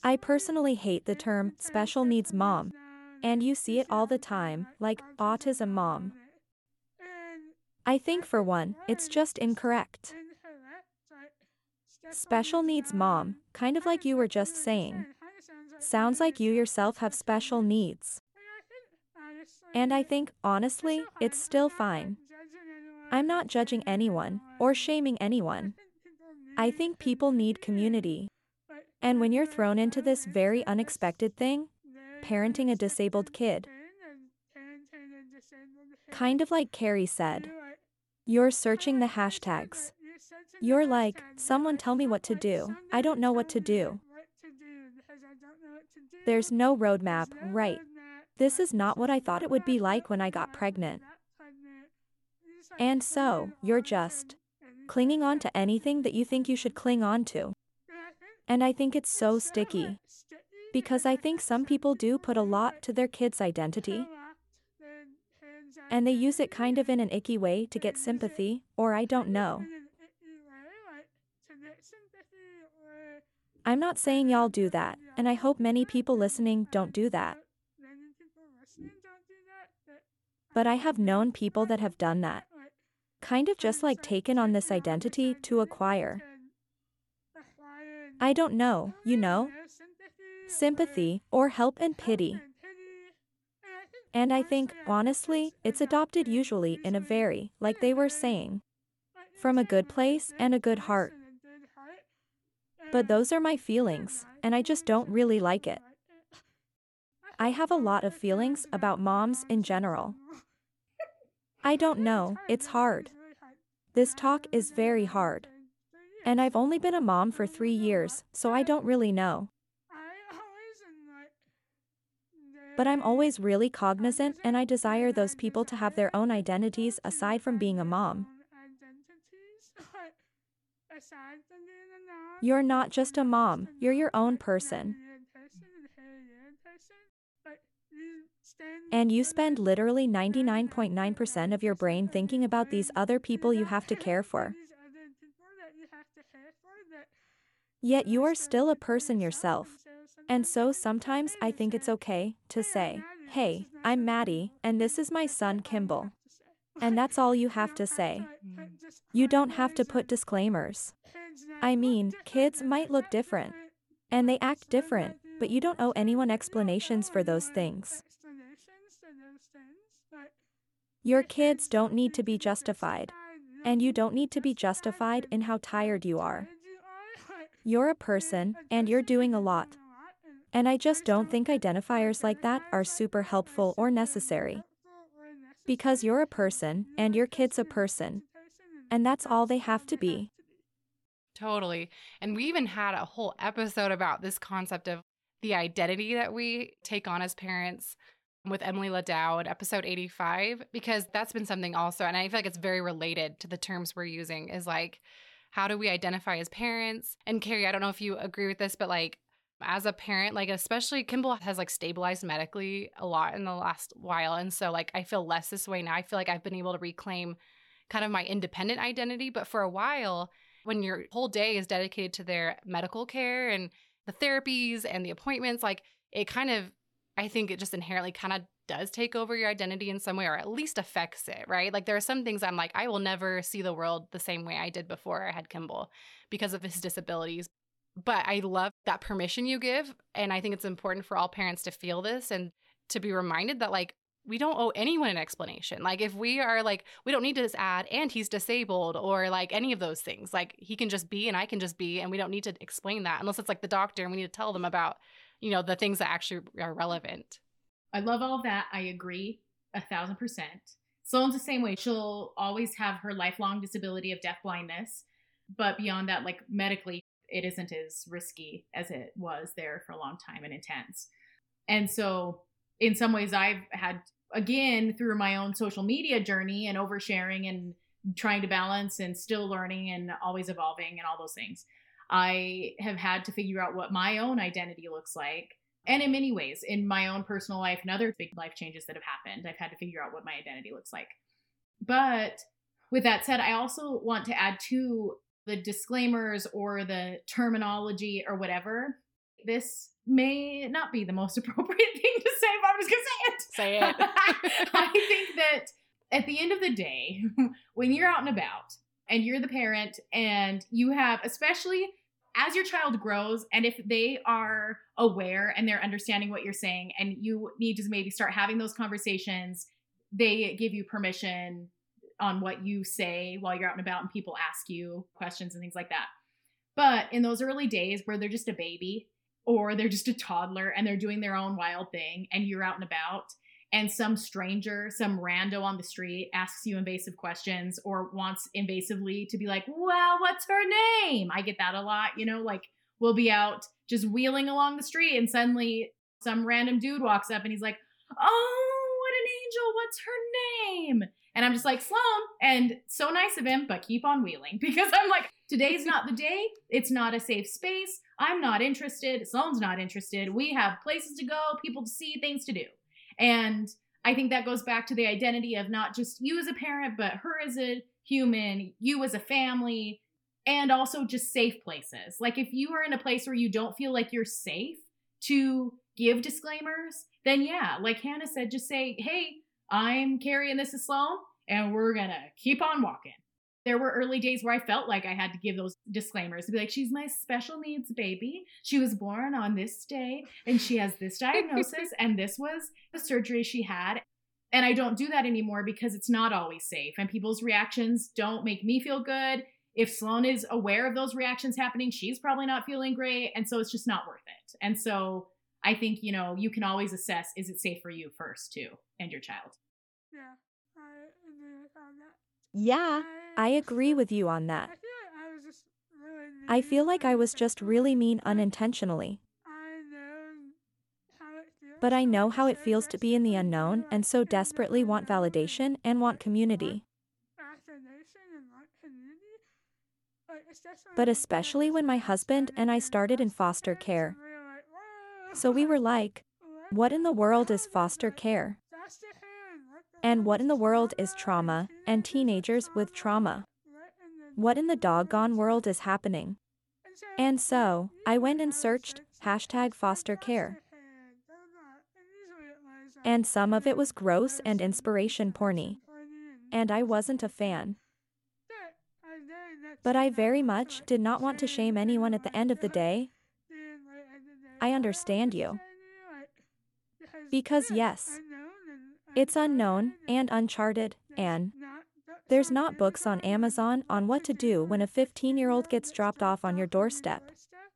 I personally hate the term special needs mom, and you see it all the time, like autism mom. I think, for one, it's just incorrect. Special needs mom, kind of like you were just saying. Sounds like you yourself have special needs. And I think, honestly, it's still fine. I'm not judging anyone or shaming anyone. I think people need community. And when you're thrown into this very unexpected thing, parenting a disabled kid, kind of like Kari said, you're searching the hashtags. You're like, someone tell me what to do. I don't know what to do. There's no roadmap, right? This is not what I thought it would be like when I got pregnant. And so, you're just clinging on to anything that you think you should cling on to. And I think it's so sticky. Because I think some people do put a lot to their kids' identity. And they use it kind of in an icky way to get sympathy, or I don't know. I'm not saying y'all do that, and I hope many people listening don't do that. But I have known people that have done that. Kind of just like taken on this identity to acquire. I don't know, you know? Sympathy, or help and pity. And I think, honestly, it's adopted usually in a very, like they were saying, from a good place and a good heart. But those are my feelings, and I just don't really like it. I have a lot of feelings about moms in general. I don't know, it's hard. This talk is very hard. And I've only been a mom for three years, so I don't really know. But I'm always really cognizant and I desire those people to have their own identities aside from being a mom. You're not just a mom, you're your own person. And you spend literally 99.9% of your brain thinking about these other people you have to care for. Yet you are still a person yourself. And so sometimes I think it's okay to say, hey, I'm Maddie, and this is my son Kimball. And that's all you have to say. You don't have to put disclaimers. I mean, kids might look different. And they act different, but you don't owe anyone explanations for those things. Your kids don't need to be justified. And you don't need to be justified in how tired you are. You're a person, and you're doing a lot. And I just don't think identifiers like that are super helpful or necessary. Because you're a person, and your kid's a person. And that's all they have to be. Totally. And we even had a whole episode about this concept of the identity that we take on as parents with Emily Ladowd, episode 85, because that's been something also, and I feel like it's very related to the terms we're using, is like, how do we identify as parents? And Kari, I don't know if you agree with this, but like, as a parent, like, especially Kimball has like stabilized medically a lot in the last while. And so, like, I feel less this way now. I feel like I've been able to reclaim kind of my independent identity. But for a while, when your whole day is dedicated to their medical care and the therapies and the appointments, like, it kind of I think it just inherently kind of does take over your identity in some way or at least affects it, right? Like there are some things I'm like, I will never see the world the same way I did before I had Kimball because of his disabilities. But I love that permission you give. And I think it's important for all parents to feel this and to be reminded that, like, we don't owe anyone an explanation. Like, if we are like, we don't need to add, and he's disabled or like any of those things. Like, he can just be and I can just be, and we don't need to explain that unless it's like the doctor and we need to tell them about you know, the things that actually are relevant. I love all that. I agree a thousand percent. Sloan's the same way. She'll always have her lifelong disability of deaf blindness, but beyond that, like medically, it isn't as risky as it was there for a long time and intense. And so, in some ways, I've had, again, through my own social media journey and oversharing and trying to balance and still learning and always evolving and all those things. I have had to figure out what my own identity looks like. And in many ways, in my own personal life and other big life changes that have happened, I've had to figure out what my identity looks like. But with that said, I also want to add to the disclaimers or the terminology or whatever. This may not be the most appropriate thing to say, but I'm just going to say it. Say it. I think that at the end of the day, when you're out and about and you're the parent and you have, especially as your child grows and if they are aware and they're understanding what you're saying and you need to maybe start having those conversations they give you permission on what you say while you're out and about and people ask you questions and things like that but in those early days where they're just a baby or they're just a toddler and they're doing their own wild thing and you're out and about and some stranger, some rando on the street asks you invasive questions or wants invasively to be like, well, what's her name? I get that a lot, you know, like we'll be out just wheeling along the street and suddenly some random dude walks up and he's like, Oh, what an angel. What's her name? And I'm just like, Sloan. And so nice of him, but keep on wheeling because I'm like, today's not the day. It's not a safe space. I'm not interested. Sloan's not interested. We have places to go, people to see, things to do. And I think that goes back to the identity of not just you as a parent, but her as a human, you as a family, and also just safe places. Like if you are in a place where you don't feel like you're safe to give disclaimers, then yeah, like Hannah said, just say, hey, I'm Kari and this is Sloan, and we're gonna keep on walking. There were early days where I felt like I had to give those disclaimers to be like, she's my special needs baby. She was born on this day and she has this diagnosis, and this was the surgery she had. And I don't do that anymore because it's not always safe, and people's reactions don't make me feel good. If Sloan is aware of those reactions happening, she's probably not feeling great. And so it's just not worth it. And so I think, you know, you can always assess is it safe for you first, too, and your child. Yeah, I agree with all that. Yeah, I agree with you on that. I feel like I was just really mean feel like I was just really mean unintentionally. I know how it feels But I know how it feels to be in the unknown and so desperately want validation and want community. affirmation and want community. Like, especially But especially when my husband and I started in foster care. and we were like, "Whoa, So we were like, what in the world is foster care? And what in the world is trauma and teenagers with trauma? What in the doggone world is happening? And so, I went and searched hashtag foster care. And some of it was gross and inspiration porny. And I wasn't a fan. But I very much did not want to, shame anyone at the end of the day. I understand you. Because yes, It's unknown and uncharted, and there's not books on Amazon on what to do when a 15 year old gets dropped off on your doorstep.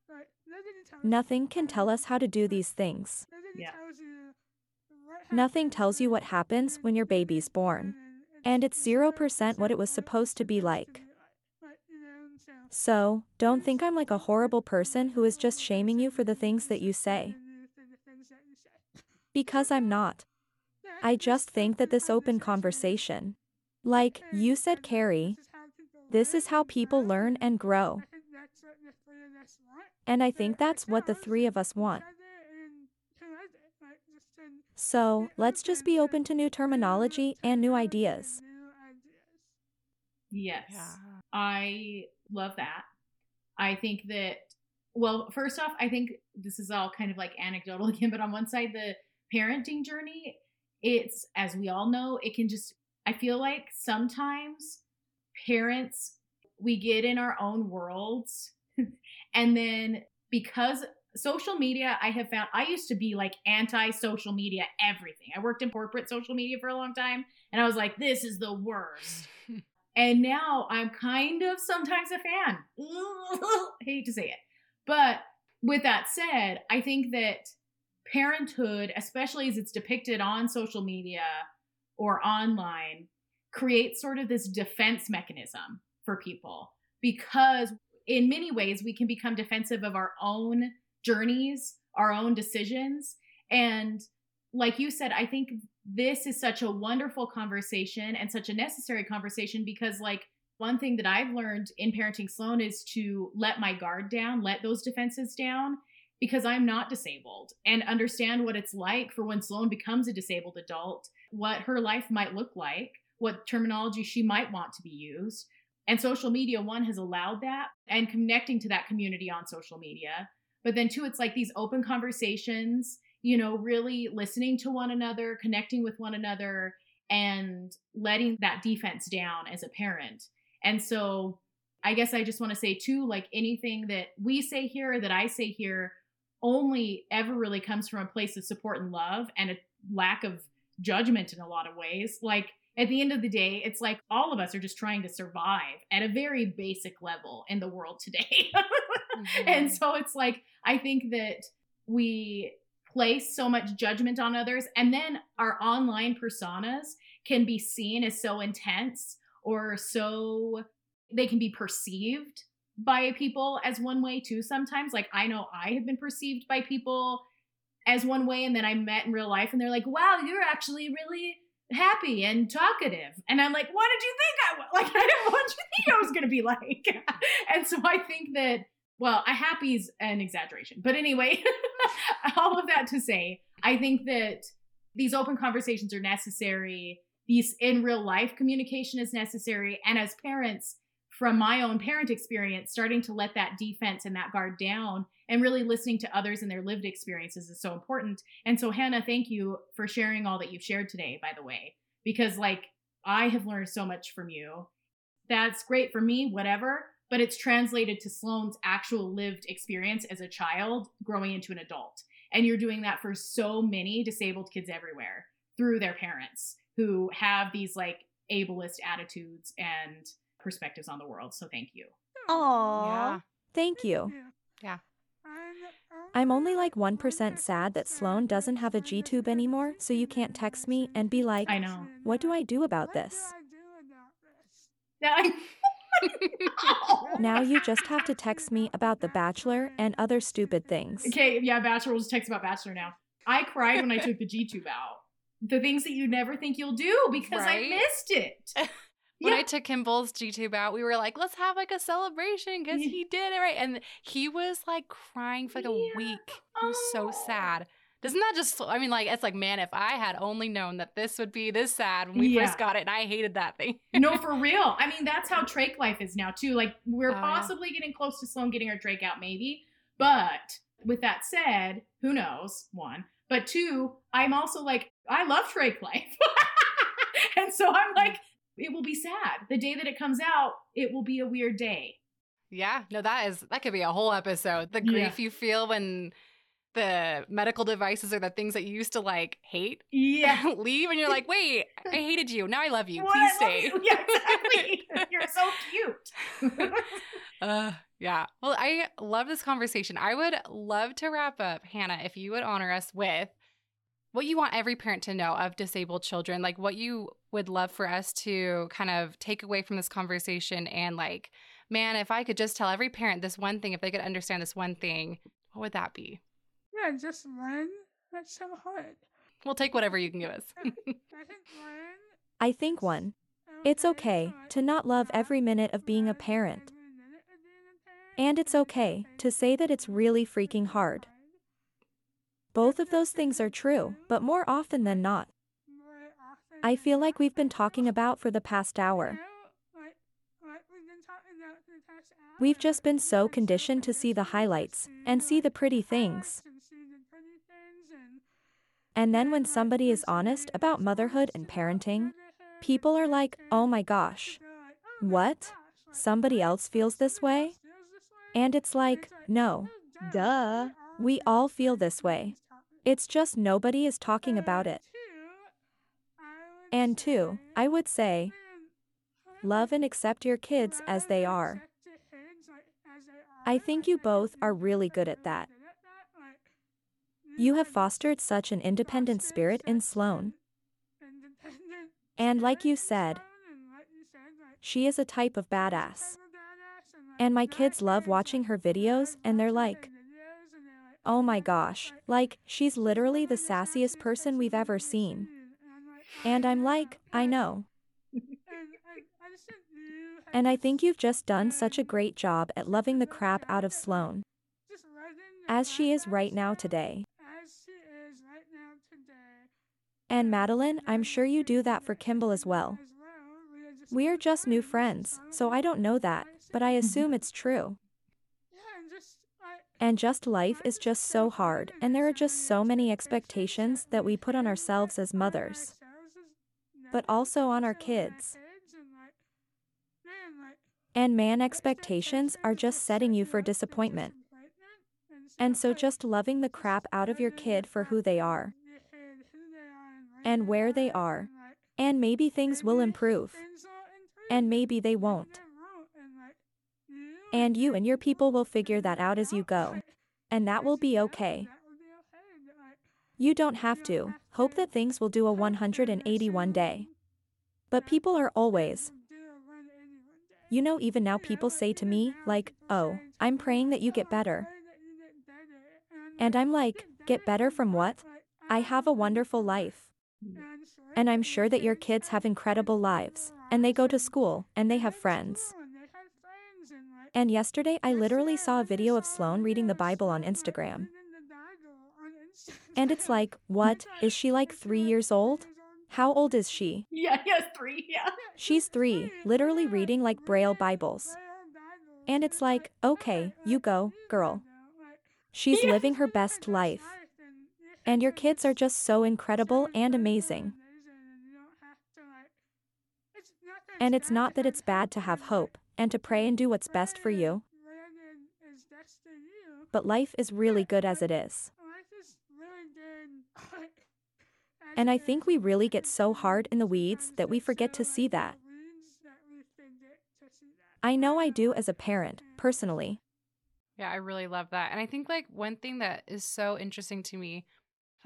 Like, nobody tells Nothing can tell us how to do these things. Yeah. tells you what Nothing tells you what happens when your baby's born. And it's 0% what it was supposed to be like. Like, you know, and so So, don't think I'm like a horrible person who is just shaming you for the things that you say. Because I'm not. I just think that this open conversation, like you said, Kari, this is how people learn and grow. And I think that's what the three of us want. So, let's just be open to new terminology and new ideas. Yes. Yeah. I love that. I think that, well, first off, I think this is all kind of like anecdotal again, but on one side, the parenting journey, it's, as we all know, it can just, I feel like sometimes parents, we get in our own worlds. and then because social media, I have found, I used to be like anti social media, everything. I worked in corporate social media for a long time, and I was like, this is the worst. And now I'm kind of sometimes a fan. hate to say it. But with that said, I think that parenthood, especially as it's depicted on social media or online, creates sort of this defense mechanism for people because in many ways we can become defensive of our own journeys, our own decisions. And like you said, I think this is such a wonderful conversation and such a necessary conversation because, like, one thing that I've learned in parenting Sloan is to let my guard down, let those defenses down, because I'm not disabled and understand what it's like for when Sloan becomes a disabled adult, what her life might look like, what terminology she might want to be used. And social media, one, has allowed that and connecting to that community on social media. But then, two, it's like these open conversations you know, really listening to one another, connecting with one another, and letting that defense down as a parent. And so I guess I just want to say, too, like anything that we say here, that I say here, only ever really comes from a place of support and love and a lack of judgment in a lot of ways. Like, at the end of the day, it's like all of us are just trying to survive at a very basic level in the world today. Mm-hmm. and so it's like, I think that we place so much judgment on others and then our online personas can be seen as so intense or so they can be perceived by people as one way too sometimes like i know i have been perceived by people as one way and then I met in real life and they're like, wow, you're actually really happy and talkative. And I'm like, what did you think I was? Like, I didn't did you think I was to be like? and so I think that, well, a happy is an exaggeration. But anyway, all of that to say, I think that these open conversations are necessary. These in real life communication is necessary. And as parents, from my own parent experience, starting to let that defense and that guard down and really listening to others and their lived experiences is so important. And so, Hannah, thank you for sharing all that you've shared today, by the way, because like I have learned so much from you. That's great for me, whatever, but it's translated to Sloan's actual lived experience as a child growing into an adult. And you're doing that for so many disabled kids everywhere through their parents who have these like ableist attitudes and perspectives on the world. So thank you. Aww. Yeah. Thank you. Yeah. I'm only like 1% sad that Sloan doesn't have a G-tube anymore, so you can't text me and be like, I know. what do I do about this? Now, I- Now you just have to text me about The Bachelor and other stupid things. Okay, yeah, Bachelor. We'll just text about Bachelor now. I cried when I took the G tube out. The things that you never think you'll do because Right? I missed it. When Yeah. I took Kimball's G tube out, we were like, let's have like a celebration because he did it right. And he was like crying for like a Yeah. week. He was so Oh. sad. Doesn't that just, I mean, like, it's like, man, if I had only known that this would be this sad when we Yeah. first got it, and I hated that thing. no, for real. I mean, that's how trach life is now too. Like we're oh, yeah. possibly getting close to Sloan getting her trach out, maybe. But with that said, who knows? One, but two, I'm also like, I love trach life, and so I'm like, it will be sad the day that it comes out. It will be a weird day. Yeah, no, that is, that could be a whole episode. The Yeah. grief you feel when the medical devices are the things that you used to like hate Yeah. leave and you're like, wait, I hated you. Now I love you. What? Please stay. you. Yeah, exactly. You're so cute. Uh, yeah. Well, I love this conversation. I would love to wrap up, Hannah, if you would honor us with what you want every parent to know of disabled children, like what you would love for us to kind of take away from this conversation. And like, man, if I could just tell every parent this one thing, if they could understand this one thing, what would that be? Yeah, just learn. That's so hard. We'll take whatever you can give us. I think learn. I think one. It's okay to not love every minute of being a parent. And it's okay to say that it's really freaking hard. Both of those things are true, but more often than not. I feel like we've been talking about for the past hour. We've just been so conditioned to see the highlights and see the pretty things. And then when somebody is honest about motherhood and parenting, oh people are like, oh my gosh, what? Somebody else feels this way? And it's like, no, duh, we all feel this way. It's just nobody is talking about it. And two, I would say, love and accept your kids as they are. I think you both are really good at that. You have fostered such an independent spirit in Sloan. And like you said, she is a type of badass. And my kids love watching her videos and they're like, oh my gosh, like, she's literally the sassiest person we've ever seen. And I'm like, I know. And I think you've just done such a great job at loving the crap out of Sloan. As she is right now today. And Madeline, I'm sure you do that for Kimball as well. We are just new friends, so I don't know that, but I assume it's true. And just life is just so hard, and there are just so many expectations that we put on ourselves as mothers, but also on our kids. And man, expectations are just setting you for disappointment. And so just loving the crap out of your kid for who they are and where they are. And maybe things will improve. And maybe they won't. And you and your people will figure that out as you go. And that will be okay. You don't have to hope that things will do a 181 day. But people are always. You know, even now people say to me, like, oh, I'm praying that you get better. And I'm like, Get better from what? I have a wonderful life. And I'm sure that your kids have incredible lives, and they go to school, and they have friends. And yesterday I literally saw a video of Sloan reading the Bible on Instagram. And it's like, what? Is she like three years old? How old is she? Yeah, yes, three, yeah. She's three, literally reading like Braille Bibles. And it's like, okay, you go, girl. She's living her best life. And your kids are just so incredible and amazing. And it's not that it's bad to have hope and to pray and do what's best for you. But life is really good as it is. And I think we really get so hard in the weeds that we forget to see that. I know I do as a parent, personally. Yeah, I really love that. And I think like one thing that is so interesting to me,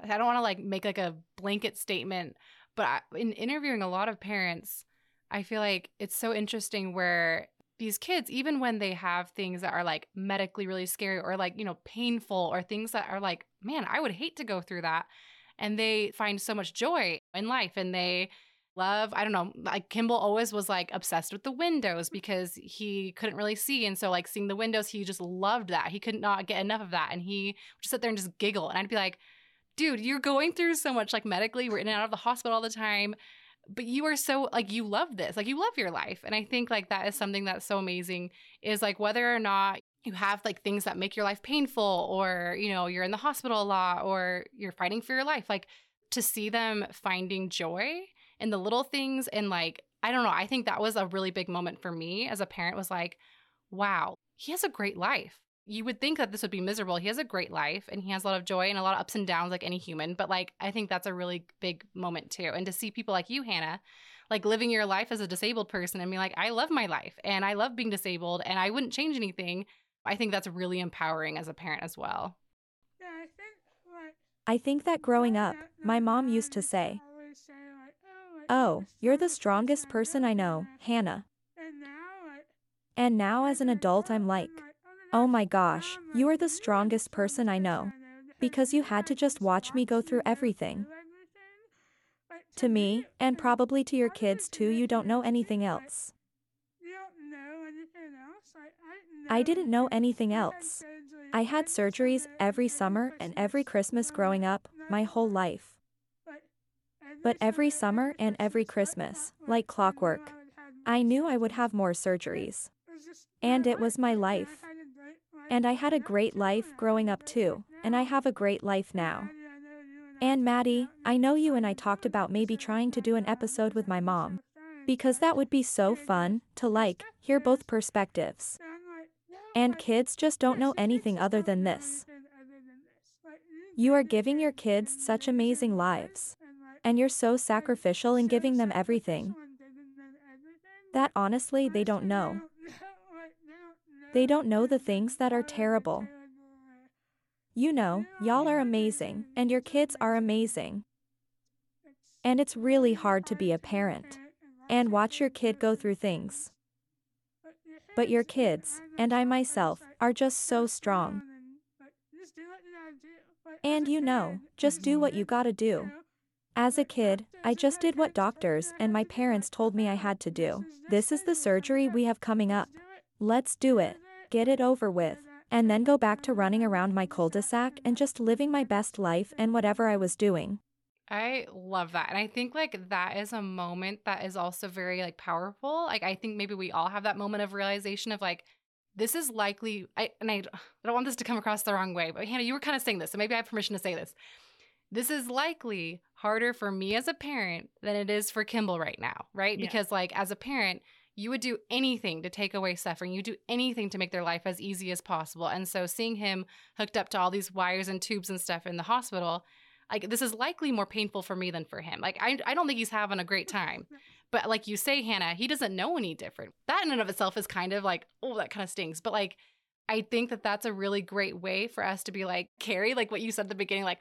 I don't want to like make like a blanket statement, but I, in interviewing a lot of parents, I feel like it's so interesting where these kids, even when they have things that are like medically really scary or like, you know, painful or things that are like, man, I would hate to go through that. And they find so much joy in life and they love, I don't know, like Kimball always was like obsessed with the windows mm. because he couldn't really see. And so, like, seeing the windows, he just loved that. He could not get enough of that. And he would just sit there and just giggle. And I'd be like, dude, you're going through so much like medically. We're in and out of the hospital all the time but you are so like you love this like you love your life and i think like that is something that's so amazing is like whether or not you have like things that make your life painful or you know you're in the hospital a lot or you're fighting for your life like to see them finding joy in the little things and like i don't know i think that was a really big moment for me as a parent was like wow he has a great life you would think that this would be miserable. He has a great life and he has a lot of joy and a lot of ups and downs like any human. But like I think that's a really big moment too. And to see people like you, Hannah, like living your life as a disabled person and be like, I love my life and I love being disabled and I wouldn't change anything. I think that's really empowering as a parent as well. Yeah, I think like I think that growing up, my mom used to say, oh, oh, you're the strongest person I know, Hannah. And now as an adult, I'm like, Oh, oh my gosh, you are the strongest person I know. Because you had to just watch me go through everything. To me, and probably to your kids too, you don't know anything else. I didn't know anything else. I had surgeries every summer and every Christmas growing up, my whole life. But every summer and every Christmas, like clockwork, I knew I would have more surgeries. And it was my life. And I had a great life growing up too, and I have a great life now. And Maddie, I know you and I talked about maybe trying to do an episode with my mom. Because that would be so fun to like hear both perspectives. And kids just don't know anything other than this. You are giving your kids such amazing lives. And you're so sacrificial in giving them everything. That honestly, they don't know. They don't know the things that are terrible. You know, y'all are amazing, and your kids are amazing. And it's really hard to be a parent and watch your kid go through things. But your kids, and I myself, are just so strong. And you know, just do what you gotta do. As a kid, I just did what doctors and my parents told me I had to do. This is the surgery we have coming up. Let's do it, get it over with, and then go back to running around my cul-de-sac and just living my best life and whatever I was doing. I love that. And I think like that is a moment that is also very like powerful. Like I think maybe we all have that moment of realization of like this is likely I and I, I don't want this to come across the wrong way, but Hannah, you were kind of saying this, so maybe I have permission to say this. This is likely harder for me as a parent than it is for Kimball right now, right? Yeah. Because like as a parent, you would do anything to take away suffering. You do anything to make their life as easy as possible. And so seeing him hooked up to all these wires and tubes and stuff in the hospital, like this is likely more painful for me than for him. Like I I don't think he's having a great time. But like you say, Hannah, he doesn't know any different. That in and of itself is kind of like, oh, that kind of stings. But like I think that that's a really great way for us to be like, Kari, like what you said at the beginning, like,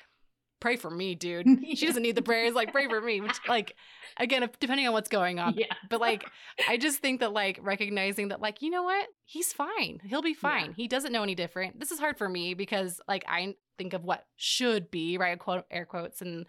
pray for me, dude. She doesn't need the prayers, like pray for me. Which like again, if, depending on what's going on. Yeah. But like I just think that like recognizing that like, you know what? He's fine. He'll be fine. Yeah. He doesn't know any different. This is hard for me because like I think of what should be, right? Quote air quotes and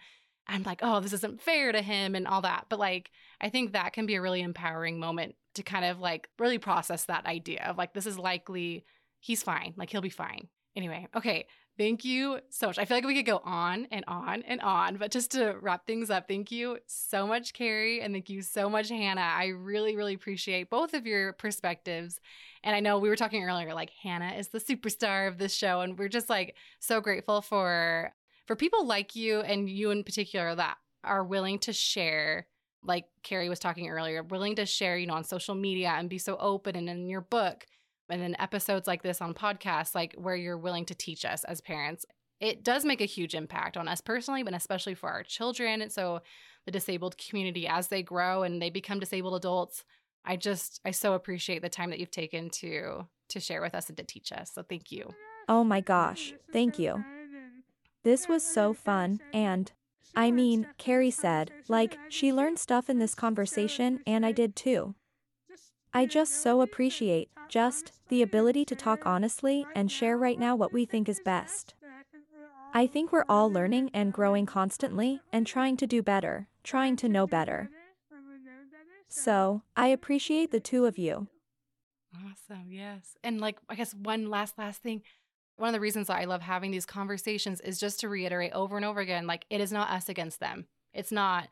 I'm like, oh, this isn't fair to him and all that. But like, I think that can be a really empowering moment to kind of like really process that idea of like, this is likely he's fine. Like, he'll be fine. Anyway, okay. Thank you so much. I feel like we could go on and on and on, but just to wrap things up, thank you so much, Kari, and thank you so much, Hannah. I really, really appreciate both of your perspectives. And I know we were talking earlier, like Hannah is the superstar of this show, and we're just like so grateful for for people like you and you in particular that are willing to share like Kari was talking earlier, willing to share, you know, on social media and be so open and in your book and then episodes like this on podcasts, like where you're willing to teach us as parents. It does make a huge impact on us personally, but especially for our children. And so the disabled community as they grow and they become disabled adults. I just I so appreciate the time that you've taken to to share with us and to teach us. So thank you. Oh my gosh, thank you. This was so fun, and I mean, Kari said, like, she learned stuff in this conversation, and I did too. I just so appreciate just the ability to talk honestly and share right now what we think is best. I think we're all learning and growing constantly and trying to do better, trying to know better. So, I appreciate the two of you. Awesome. Yes. And like I guess one last last thing. One of the reasons why I love having these conversations is just to reiterate over and over again like it is not us against them. It's not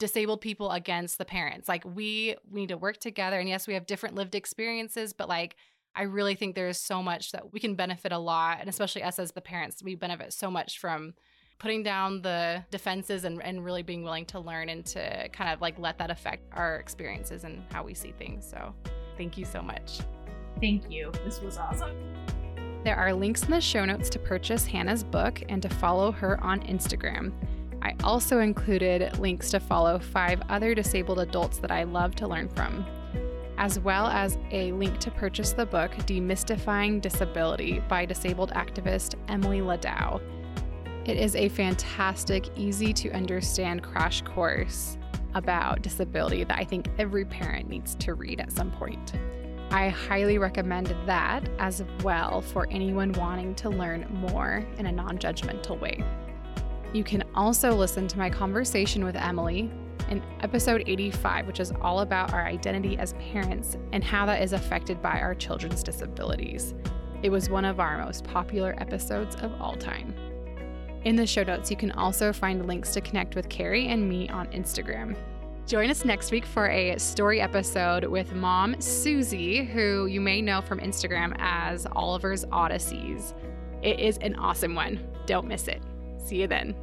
disabled people against the parents. Like we we need to work together and yes, we have different lived experiences, but like I really think there is so much that we can benefit a lot and especially us as the parents, we benefit so much from putting down the defenses and, and really being willing to learn and to kind of like let that affect our experiences and how we see things. So thank you so much. Thank you. This was awesome. There are links in the show notes to purchase Hannah's book and to follow her on Instagram. I also included links to follow five other disabled adults that I love to learn from, as well as a link to purchase the book Demystifying Disability by disabled activist Emily Ladau. It is a fantastic, easy to understand crash course about disability that I think every parent needs to read at some point. I highly recommend that as well for anyone wanting to learn more in a non judgmental way. You can also listen to my conversation with Emily in episode 85, which is all about our identity as parents and how that is affected by our children's disabilities. It was one of our most popular episodes of all time. In the show notes, you can also find links to connect with Kari and me on Instagram. Join us next week for a story episode with mom Susie, who you may know from Instagram as Oliver's Odysseys. It is an awesome one. Don't miss it. See you then.